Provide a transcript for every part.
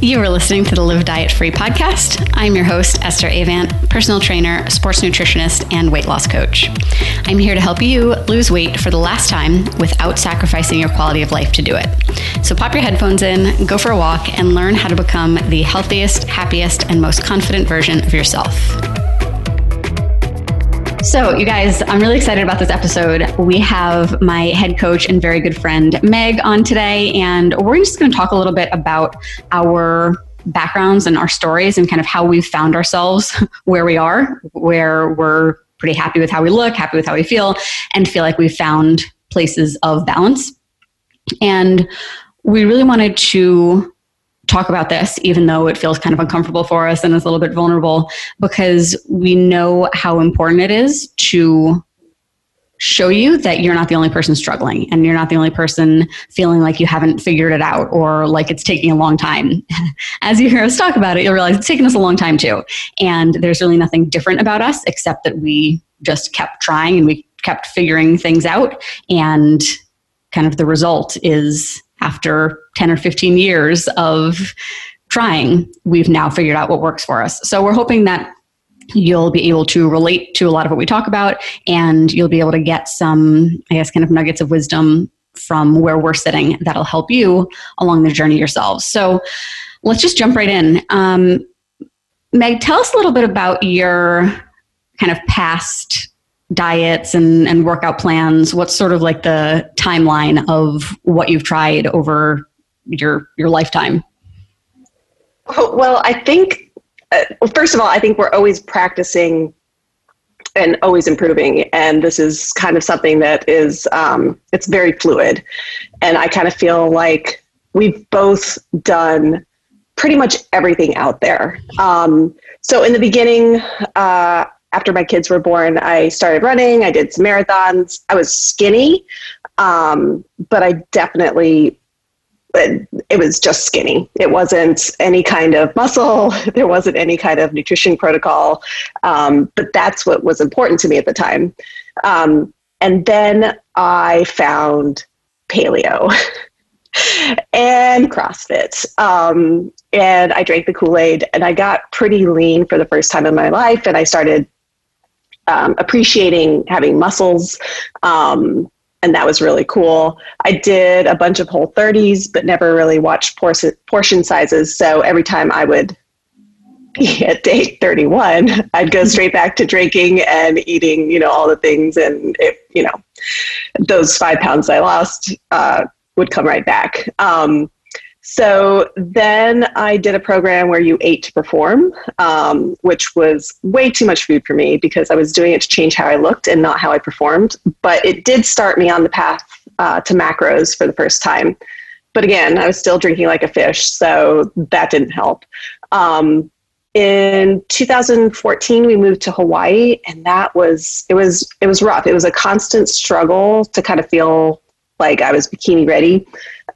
You are listening to the Live Diet Free podcast. I'm your host, Esther Avant, personal trainer, sports nutritionist, and weight loss coach. I'm here to help you lose weight for the last time without sacrificing your quality of life to do it. So pop your headphones in, go for a walk, and learn how to become the healthiest, happiest, and most confident version of yourself. So, you guys, I'm really excited about this episode. We have my head coach and very good friend, Meg, on today, and we're just going to talk a little bit about our backgrounds and our stories and kind of how we've found ourselves where we are, where we're pretty happy with how we look, happy with how we feel, and feel like we've found places of balance. And we really wanted to talk about this, even though it feels kind of uncomfortable for us and is a little bit vulnerable, because we know how important it is to show you that you're not the only person struggling and you're not the only person feeling like you haven't figured it out or like it's taking a long time. As you hear us talk about it, you'll realize it's taken us a long time too. And there's really nothing different about us except that we just kept trying and we kept figuring things out. And kind of the result is after 10 or 15 years of trying, we've now figured out what works for us. So we're hoping that you'll be able to relate to a lot of what we talk about and you'll be able to get some, I guess, kind of nuggets of wisdom from where we're sitting that'll help you along the journey yourselves. So let's just jump right in. Um, Meg, tell us a little bit about your kind of past diets and, and workout plans. What's sort of like the timeline of what you've tried over your your lifetime? Well, I think uh, first of all, I think we're always practicing and always improving, and this is kind of something that is um, it's very fluid, and I kind of feel like we've both done pretty much everything out there. Um, so in the beginning, uh, after my kids were born, I started running. I did some marathons. I was skinny, um, but I definitely it, it, was just skinny. It wasn't any kind of muscle. There wasn't any kind of nutrition protocol. Um, but that's what was important to me at the time. Um, and then I found paleo and CrossFit. Um, and I drank the Kool Aid and I got pretty lean for the first time in my life. And I started um, appreciating having muscles. Um, and that was really cool. I did a bunch of whole 30s, but never really watched portion, portion sizes. So every time I would be at day 31, I'd go straight back to drinking and eating, you know, all the things. And it, you know, those five pounds I lost uh, would come right back. Um, so then I did a program where you ate to perform, um, which was way too much food for me because I was doing it to change how I looked and not how I performed. But it did start me on the path uh, to macros for the first time. But again, I was still drinking like a fish, so that didn't help. Um, in 2014 we moved to hawaii and that was it was it was rough it was a constant struggle to kind of feel like i was bikini ready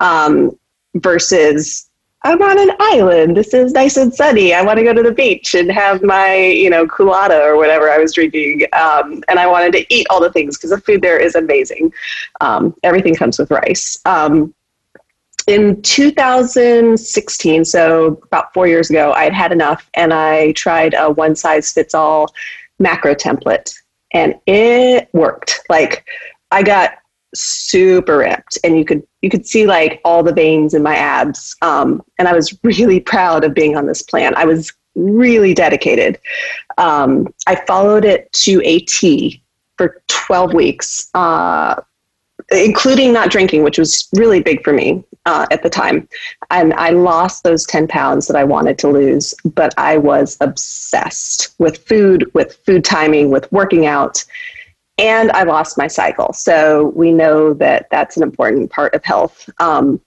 um, versus I'm on an island. This is nice and sunny. I want to go to the beach and have my, you know, colada or whatever I was drinking. Um, and I wanted to eat all the things because the food there is amazing. Um, everything comes with rice. Um, in 2016, so about four years ago, I had had enough and I tried a one size fits all macro template and it worked. Like I got super ripped. And you could you could see like all the veins in my abs. Um, and i was really proud of being on this plan. I was really dedicated. Um, i followed it to a t for 12 weeks uh, including not drinking which was really big for me uh, at the time. And i lost those 10 pounds that i wanted to lose but i was obsessed with food with food timing with working out and I lost my cycle. So we know that that's an important part of health. Um,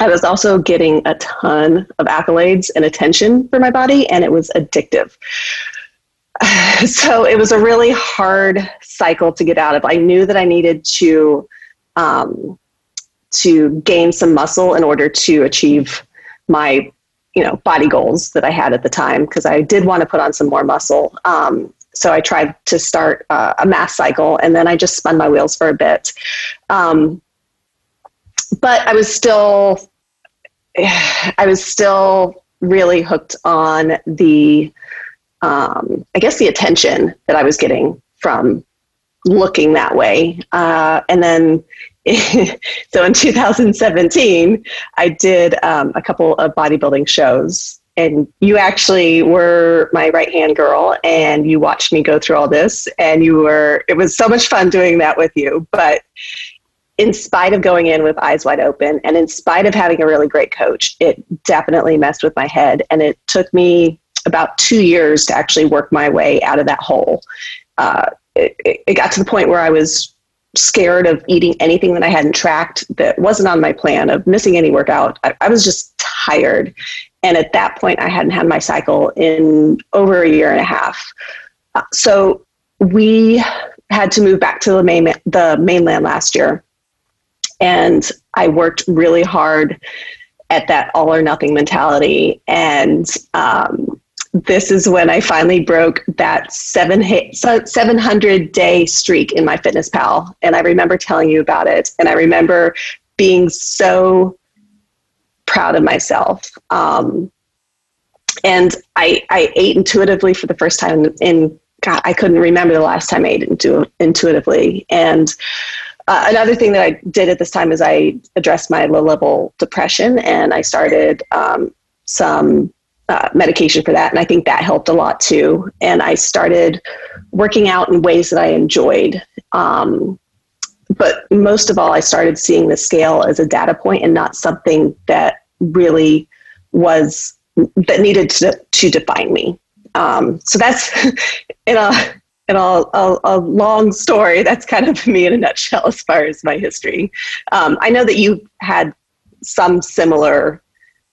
I was also getting a ton of accolades and attention for my body, and it was addictive. So it was a really hard cycle to get out of. I knew that I needed to um, to gain some muscle in order to achieve my you know body goals that I had at the time because I did want to put on some more muscle. Um, so I tried to start uh, a mass cycle, and then I just spun my wheels for a bit. Um, but I was still I was still really hooked on the, um, I guess, the attention that I was getting from looking that way. Uh, and then, so in 2017, I did um, a couple of bodybuilding shows. And you actually were my right hand girl, and you watched me go through all this. And you were, it was so much fun doing that with you. But in spite of going in with eyes wide open and in spite of having a really great coach, it definitely messed with my head. And it took me about two years to actually work my way out of that hole. Uh, it, it got to the point where I was scared of eating anything that I hadn't tracked that wasn't on my plan, of missing any workout. I, I was just tired. And at that point, I hadn't had my cycle in over a year and a half. Uh, so we had to move back to the, main, the mainland last year and I worked really hard at that all or nothing mentality. And um, this is when I finally broke that seven 700 day streak in MyFitnessPal. And I remember telling you about it. And I remember being so proud of myself. Um, and I, I ate intuitively for the first time in, God, I couldn't remember the last time I ate intu- intuitively. And uh, another thing that I did at this time is I addressed my low level depression and I started um, some uh, medication for that. And I think that helped a lot too. And I started working out in ways that I enjoyed. Um, but most of all, I started seeing the scale as a data point and not something that really was that needed to, to define me. Um, so that's in a and a, a, a, long story. That's kind of me in a nutshell as far as my history. Um, I know that you had some similar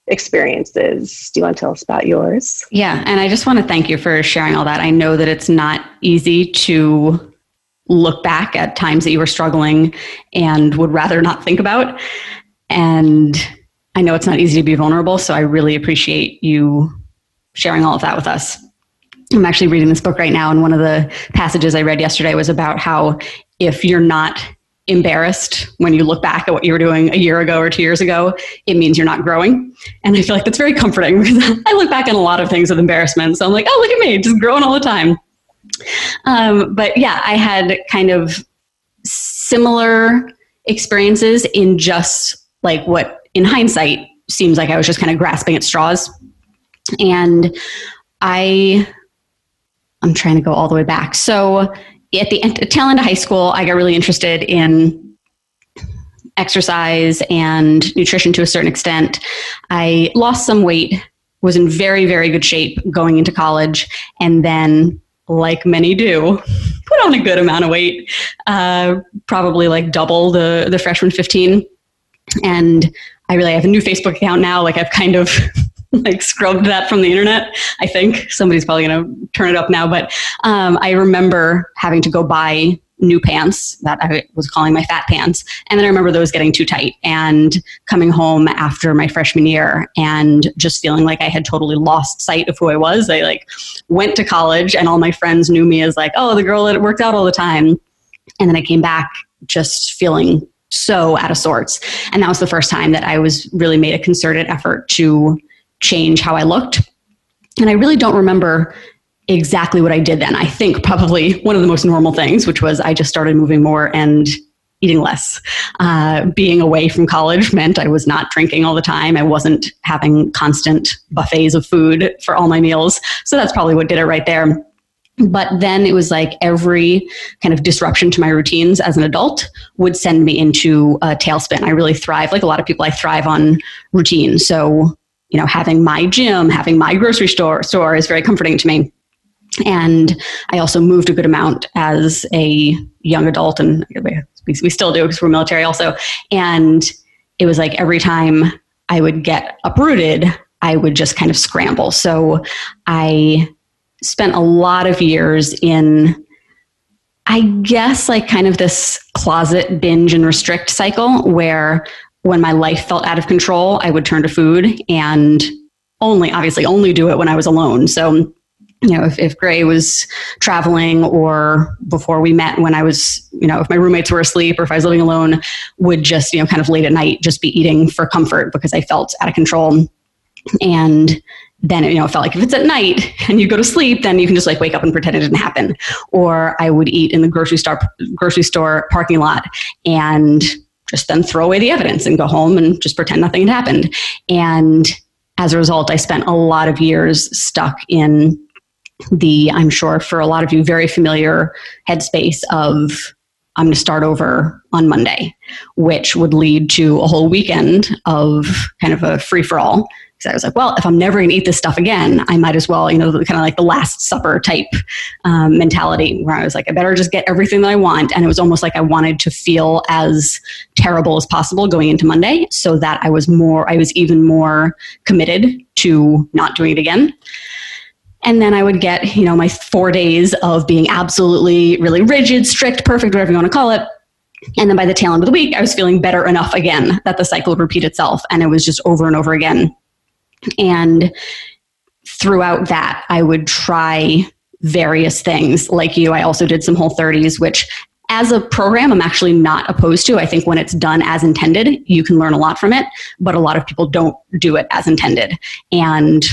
experiences. Do you want to tell us about yours? Yeah, and I just want to thank you for sharing all that. I know that it's not easy to look back at times that you were struggling and would rather not think about. And I know it's not easy to be vulnerable, so I really appreciate you sharing all of that with us. I'm actually reading this book right now, and one of the passages I read yesterday was about how if you're not embarrassed when you look back at what you were doing a year ago or two years ago, it means you're not growing. And I feel like that's very comforting because I look back on a lot of things with embarrassment. So I'm like, oh, look at me, just growing all the time. Um, but yeah, I had kind of similar experiences in just like what in hindsight seems like I was just kind of grasping at straws. And I I'm trying to go all the way back. So at the end, tail end of high school, I got really interested in exercise and nutrition to a certain extent. I lost some weight, was in very, very good shape going into college, and then, like many do, put on a good amount of weight, uh, probably like double the the freshman 15. And I really have a new Facebook account now. Like I've kind of like scrubbed that from the internet. I think somebody's probably going to turn it up now, but um, I remember having to go buy new pants that I was calling my fat pants. And then I remember those getting too tight and coming home after my freshman year and just feeling like I had totally lost sight of who I was. I like went to college and all my friends knew me as like, oh, the girl that worked out all the time. And then I came back just feeling so out of sorts. And that was the first time that I was really made a concerted effort to change how I looked. And I really don't remember exactly what I did then. I think probably one of the most normal things, which was I just started moving more and eating less. Uh, being away from college meant I was not drinking all the time. I wasn't having constant buffets of food for all my meals. So that's probably what did it right there. But then it was like every kind of disruption to my routines as an adult would send me into a tailspin. I really thrive, like a lot of people, I thrive on routine. So you know, having my gym, having my grocery store store is very comforting to me. And I also moved a good amount as a young adult, and we, still do because we're military also. And it was like every time I would get uprooted, I would just kind of scramble. So I spent a lot of years in I guess like kind of this closet binge and restrict cycle where when my life felt out of control, I would turn to food and only, obviously, only do it when I was alone. So you know, if, if Gray was traveling or before we met when I was, you know, if my roommates were asleep or if I was living alone, would just, you know, kind of late at night just be eating for comfort because I felt out of control. And then, you know, it felt like if it's at night and you go to sleep, then you can just like wake up and pretend it didn't happen. Or I would eat in the grocery store, grocery store parking lot and just then throw away the evidence and go home and just pretend nothing had happened. And as a result, I spent a lot of years stuck in the, I'm sure for a lot of you, very familiar headspace of I'm going to start over on Monday, which would lead to a whole weekend of kind of a free for all. Because I was like, well, if I'm never going to eat this stuff again, I might as well, you know, kind of like the Last Supper type um, mentality where I was like, I better just get everything that I want. And it was almost like I wanted to feel as terrible as possible going into Monday so that I was more, I was even more committed to not doing it again. And then I would get, you know, my four days of being absolutely really rigid, strict, perfect, whatever you want to call it. And then by the tail end of the week, I was feeling better enough again that the cycle would repeat itself. And it was just over and over again. And throughout that, I would try various things. Like you, I also did some whole 30s, which as a program, I'm actually not opposed to. I think when it's done as intended, you can learn a lot from it, but a lot of people don't do it as intended. And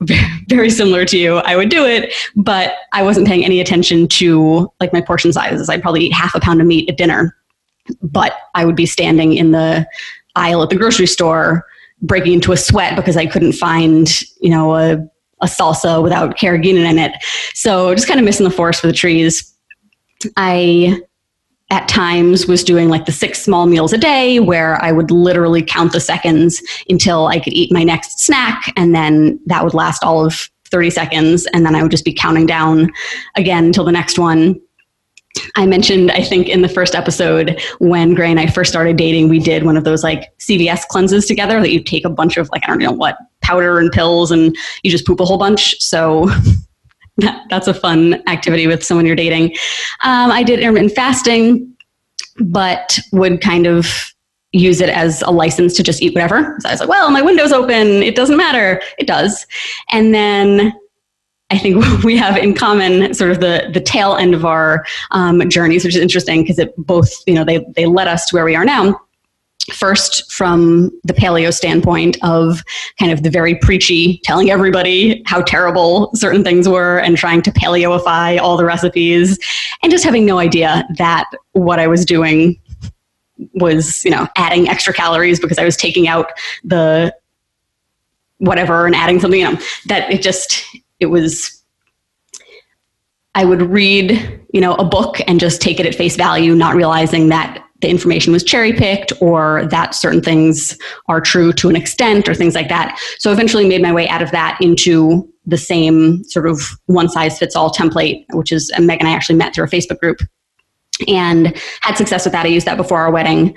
very similar to you. I would do it, but I wasn't paying any attention to like my portion sizes. I'd probably eat half a pound of meat at dinner, but I would be standing in the aisle at the grocery store breaking into a sweat because I couldn't find, you know, a, a salsa without carrageenan in it. So just kind of missing the forest for the trees. I at times was doing like the six small meals a day where I would literally count the seconds until I could eat my next snack. And then that would last all of 30 seconds. And then I would just be counting down again until the next one. I mentioned, I think, in the first episode when Gray and I first started dating, we did one of those like CVS cleanses together that you take a bunch of like, I don't know what, powder and pills and you just poop a whole bunch. So that, that's a fun activity with someone you're dating. Um, I did intermittent fasting, but would kind of use it as a license to just eat whatever. So I was like, well, my window's open. It doesn't matter. It does. And then I think we have in common sort of the the tail end of our um, journeys, which is interesting because it both you know they they led us to where we are now. First from the paleo standpoint of kind of the very preachy telling everybody how terrible certain things were and trying to paleoify all the recipes and just having no idea that what i was doing was you know adding extra calories because i was taking out the whatever and adding something you know that it just it was I would read, you know, a book and just take it at face value, not realizing that the information was cherry picked or that certain things are true to an extent or things like that. So eventually made my way out of that into the same sort of one size fits all template, which is Meg and I actually met through a Facebook group and had success with that. I used that before our wedding.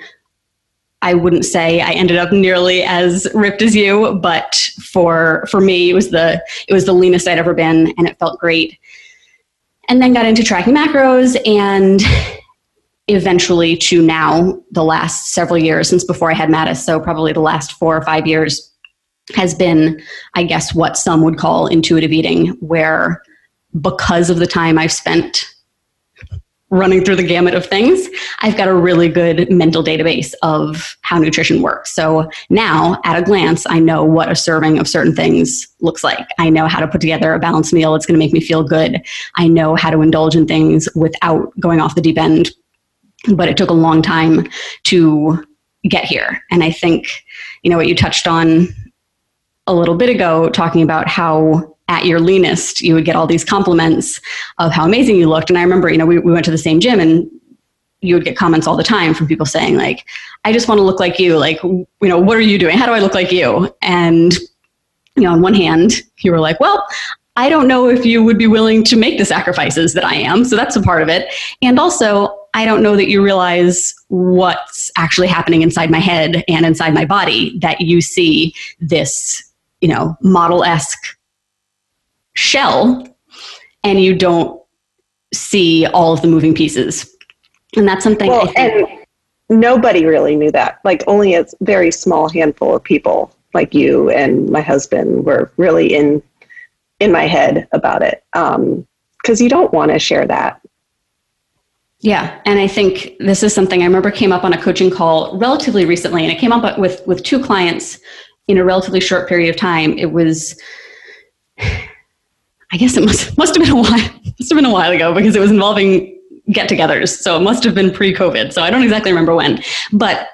I wouldn't say I ended up nearly as ripped as you, but for for me it was the it was the leanest I'd ever been and it felt great. And then got into tracking macros and eventually to now, the last several years since before I had Mattis, so probably the last four or five years, has been, I guess, what some would call intuitive eating, where because of the time I've spent running through the gamut of things, I've got a really good mental database of how nutrition works. So now, at a glance, I know what a serving of certain things looks like. I know how to put together a balanced meal that's going to make me feel good. I know how to indulge in things without going off the deep end but it took a long time to get here. And I think, you know, what you touched on a little bit ago, talking about how at your leanest, you would get all these compliments of how amazing you looked. And I remember, you know, we, we went to the same gym and you would get comments all the time from people saying like, I just want to look like you. Like, you know, what are you doing? How do I look like you? And, you know, on one hand, you were like, well, I don't know if you would be willing to make the sacrifices that I am. So that's a part of it. And also, I don't know that you realize what's actually happening inside my head and inside my body that you see this, you know, model esque shell and you don't see all of the moving pieces. And that's something well, and nobody really knew that. Like only a very small handful of people like you and my husband were really in in my head about it because um, you don't want to share that. Yeah, and I think this is something I remember came up on a coaching call relatively recently, and it came up with with two clients in a relatively short period of time. It was, I guess, it must must have been a while must have been a while ago because it was involving get-togethers, so it must have been pre-COVID. So I don't exactly remember when, but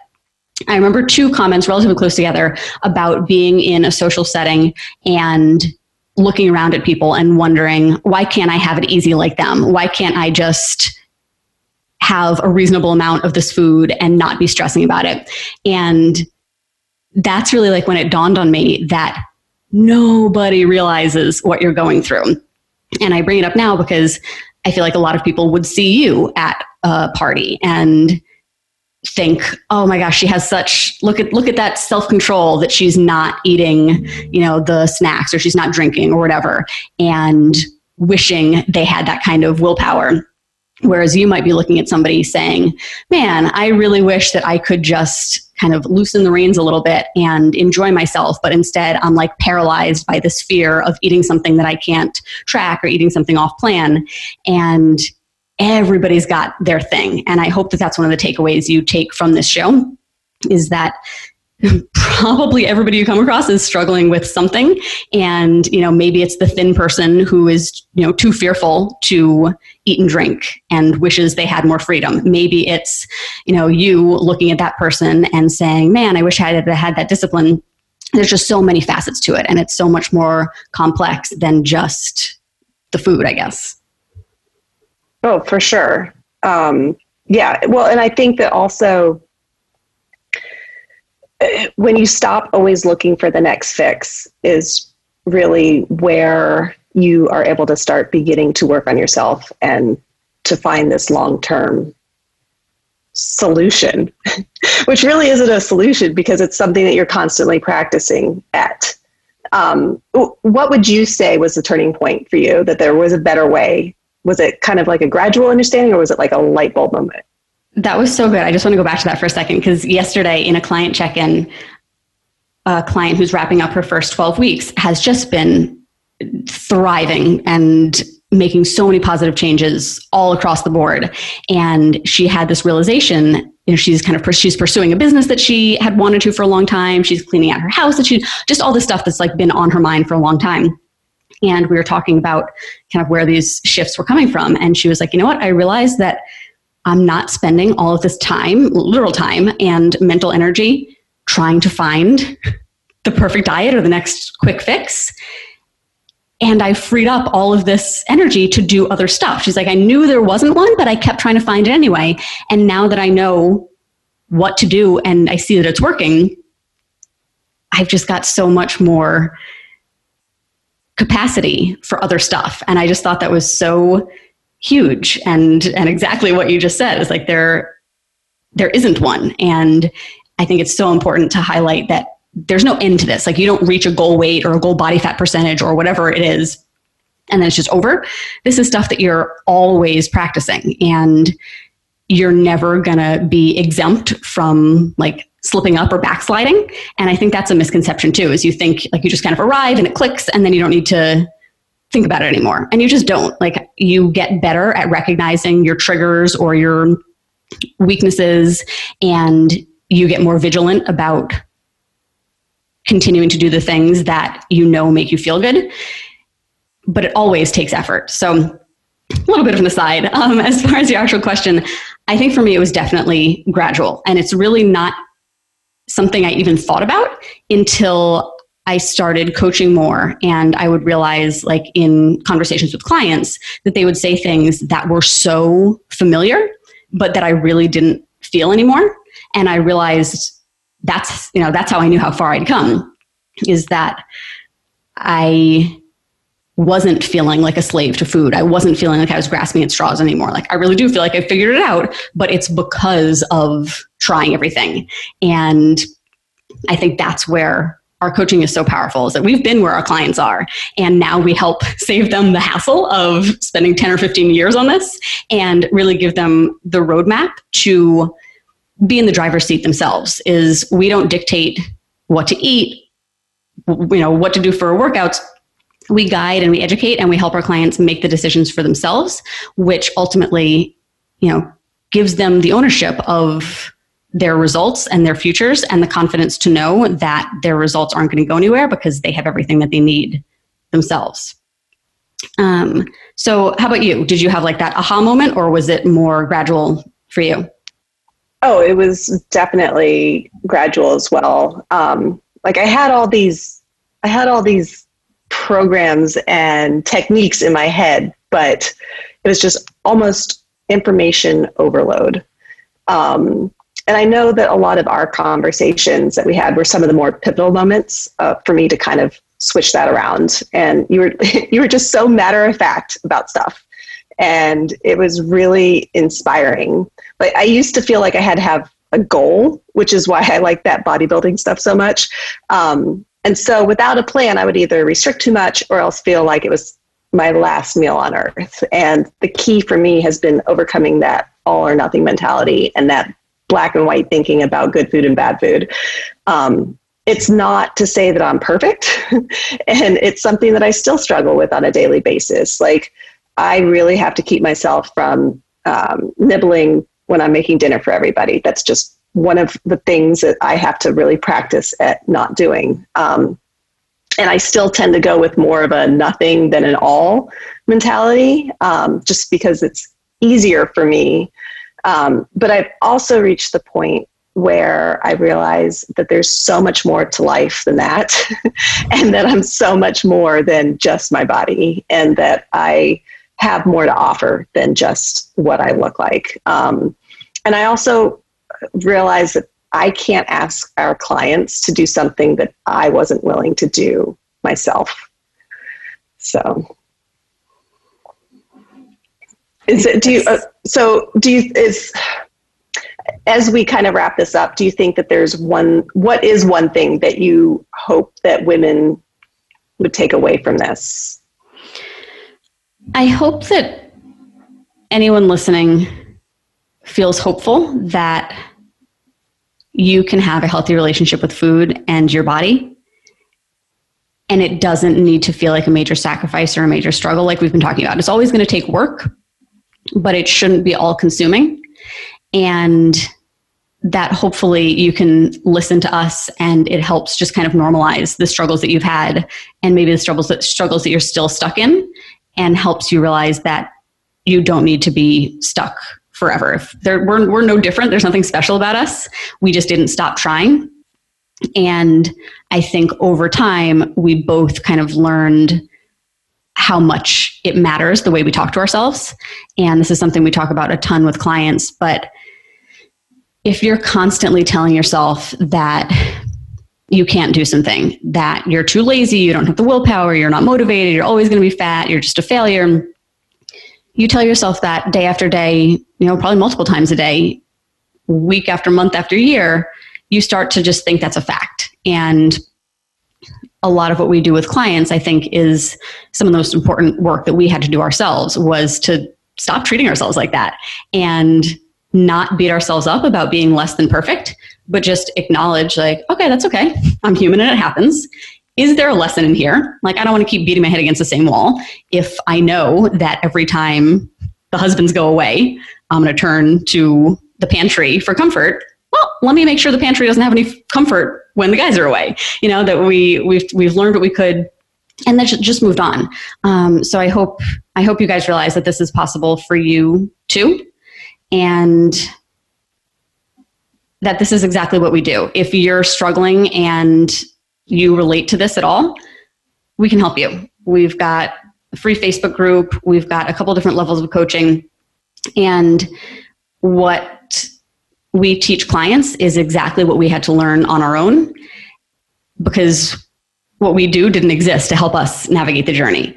I remember two comments relatively close together about being in a social setting and looking around at people and wondering, why can't I have it easy like them? Why can't I just have a reasonable amount of this food and not be stressing about it? And that's really like when it dawned on me that nobody realizes what you're going through. And I bring it up now because I feel like a lot of people would see you at a party and think, oh my gosh, she has such look at look at that self control that she's not eating, you know, the snacks or she's not drinking or whatever, and wishing they had that kind of willpower. Whereas you might be looking at somebody saying, man, I really wish that I could just kind of loosen the reins a little bit and enjoy myself. But instead, I'm like paralyzed by this fear of eating something that I can't track or eating something off plan. And everybody's got their thing. And I hope that that's one of the takeaways you take from this show is that probably everybody you come across is struggling with something and you know maybe it's the thin person who is you know too fearful to eat and drink and wishes they had more freedom maybe it's you know you looking at that person and saying man i wish i had had that discipline there's just so many facets to it and it's so much more complex than just the food i guess Oh, for sure. Um, yeah. Well, and I think that also when you stop always looking for the next fix is really where you are able to start beginning to work on yourself and to find this long term solution, which really isn't a solution because it's something that you're constantly practicing at. Um, what would you say was the turning point for you that there was a better way was it kind of like a gradual understanding or was it like a light bulb moment? That was so good. I just want to go back to that for a second because yesterday in a client check in, a client who's wrapping up her first 12 weeks has just been thriving and making so many positive changes all across the board. And she had this realization, you know, she's kind of, she's pursuing a business that she had wanted to for a long time. She's cleaning out her house that she, just all this stuff that's like been on her mind for a long time and we were talking about kind of where these shifts were coming from and she was like you know what i realized that i'm not spending all of this time literal time and mental energy trying to find the perfect diet or the next quick fix. And i freed up all of this energy to do other stuff. She's like i knew there wasn't one but i kept trying to find it anyway. And now that i know what to do and i see that it's working i've just got so much more capacity for other stuff. And I just thought that was so huge and and exactly what you just said is like there there isn't one and i think it's so important to highlight that there's no end to this like you don't reach a goal weight or a goal body fat percentage or whatever it is and then it's just over this is stuff that you're always practicing and you're never going to be exempt from like slipping up or backsliding. And I think that's a misconception too, is you think like you just kind of arrive and it clicks and then you don't need to think about it anymore. And you just don't. Like you get better at recognizing your triggers or your weaknesses and you get more vigilant about continuing to do the things that you know make you feel good. But it always takes effort. So a little bit of an aside. Um, as far as your actual question, I think for me it was definitely gradual. And it's really not something I even thought about until I started coaching more and I would realize like in conversations with clients that they would say things that were so familiar but that I really didn't feel anymore and I realized that's you know that's how I knew how far I'd come is that I wasn't feeling like a slave to food. I wasn't feeling like I was grasping at straws anymore. Like I really do feel like I figured it out, but it's because of trying everything. And I think that's where our coaching is so powerful is that we've been where our clients are. And now we help save them the hassle of spending 10 or 15 years on this and really give them the roadmap to be in the driver's seat themselves is we don't dictate what to eat you know what to do for workouts. We guide and we educate and we help our clients make the decisions for themselves, which ultimately, you know, gives them the ownership of their results and their futures and the confidence to know that their results aren't going to go anywhere because they have everything that they need themselves. Um, so, how about you? Did you have like that aha moment or was it more gradual for you? Oh, it was definitely gradual as well. Um, like I had all these, I had all these programs and techniques in my head, but it was just almost information overload. Um, and I know that a lot of our conversations that we had were some of the more pivotal moments uh, for me to kind of switch that around. And you were you were just so matter of fact about stuff, and it was really inspiring. Like I used to feel like I had to have a goal, which is why I like that bodybuilding stuff so much. Um, and so without a plan, I would either restrict too much or else feel like it was my last meal on earth. And the key for me has been overcoming that all or nothing mentality and that black and white thinking about good food and bad food. Um, it's not to say that I'm perfect, and it's something that I still struggle with on a daily basis. Like, I really have to keep myself from um, nibbling when I'm making dinner for everybody. That's just one of the things that I have to really practice at not doing. Um, and I still tend to go with more of a nothing than an all mentality, um, just because it's easier for me. Um, but I've also reached the point where I realize that there's so much more to life than that, and that I'm so much more than just my body, and that I have more to offer than just what I look like. Um, and I also realize that I can't ask our clients to do something that I wasn't willing to do myself. So, is it? Do you? Uh, so, do you? Is as we kind of wrap this up, do you think that there's one? What is one thing that you hope that women would take away from this? I hope that anyone listening feels hopeful that you can have a healthy relationship with food and your body. And it doesn't need to feel like a major sacrifice or a major struggle, like we've been talking about. It's always going to take work, but it shouldn't be all consuming. And that hopefully you can listen to us and it helps just kind of normalize the struggles that you've had and maybe the struggles that struggles that you're still stuck in and helps you realize that you don't need to be stuck forever. If there, we're, we're no different. There's nothing special about us. We just didn't stop trying. And I think over time, we both kind of learned how much it matters the way we talk to ourselves. And this is something we talk about a ton with clients. But if you're constantly telling yourself that you can't do something, that you're too lazy, you don't have the willpower, you're not motivated, you're always going to be fat, you're just a failure, you tell yourself that day after day, you know, probably multiple times a day, week after month after year, you start to just think that's a fact. And a lot of what we do with clients, I think, is some of the most important work that we had to do ourselves was to stop treating ourselves like that and not beat ourselves up about being less than perfect, but just acknowledge, like, okay, that's okay. I'm human and it happens is there a lesson in here? Like, I don't want to keep beating my head against the same wall. If I know that every time the husbands go away, I'm going to turn to the pantry for comfort. Let me make sure the pantry doesn't have any comfort when the guys are away. You know that we we've we've learned what we could, and then just moved on. Um, so I hope I hope you guys realize that this is possible for you too, and that this is exactly what we do. If you're struggling and you relate to this at all, we can help you. We've got a free Facebook group, we've got a couple different levels of coaching. And what we teach clients is exactly what we had to learn on our own because what we do didn't exist to help us navigate the journey.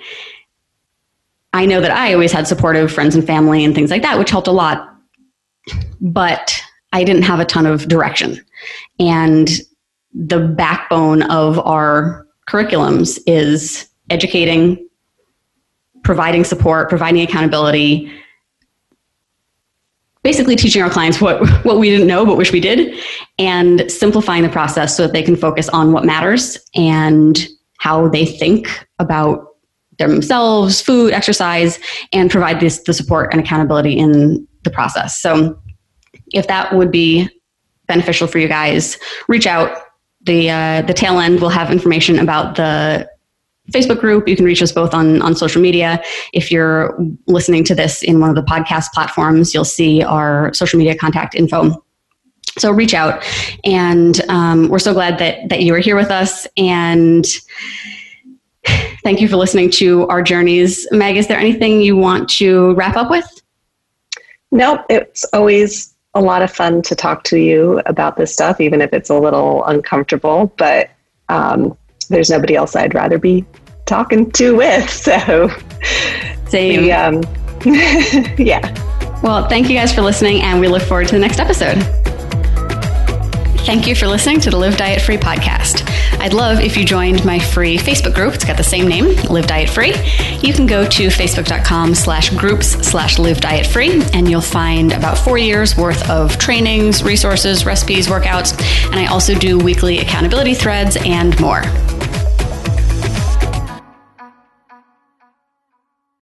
I know that I always had supportive friends and family and things like that, which helped a lot. But I didn't have a ton of direction. And the backbone of our curriculums is educating, providing support, providing accountability, basically teaching our clients what, what we didn't know but wish we did, and simplifying the process so that they can focus on what matters and how they think about themselves, food, exercise, and provide this the support and accountability in the process. So if that would be beneficial for you guys, reach out. The uh, the tail end will have information about the Facebook group. You can reach us both on, on social media. If you're listening to this in one of the podcast platforms, you'll see our social media contact info. So reach out. And um, we're so glad that, that you are here with us. And thank you for listening to our journeys. Meg, is there anything you want to wrap up with? Nope. It's always a lot of fun to talk to you about this stuff, even if it's a little uncomfortable. But um, there's nobody else I'd rather be talking to with. So, same. We, um, yeah. Well, thank you guys for listening, and we look forward to the next episode. Thank you for listening to the Live Diet Free podcast. I'd love if you joined my free Facebook group. It's got the same name, Live Diet Free. You can go to facebook.com slash groups slash live diet free, and you'll find about four years worth of trainings, resources, recipes, workouts, and I also do weekly accountability threads and more.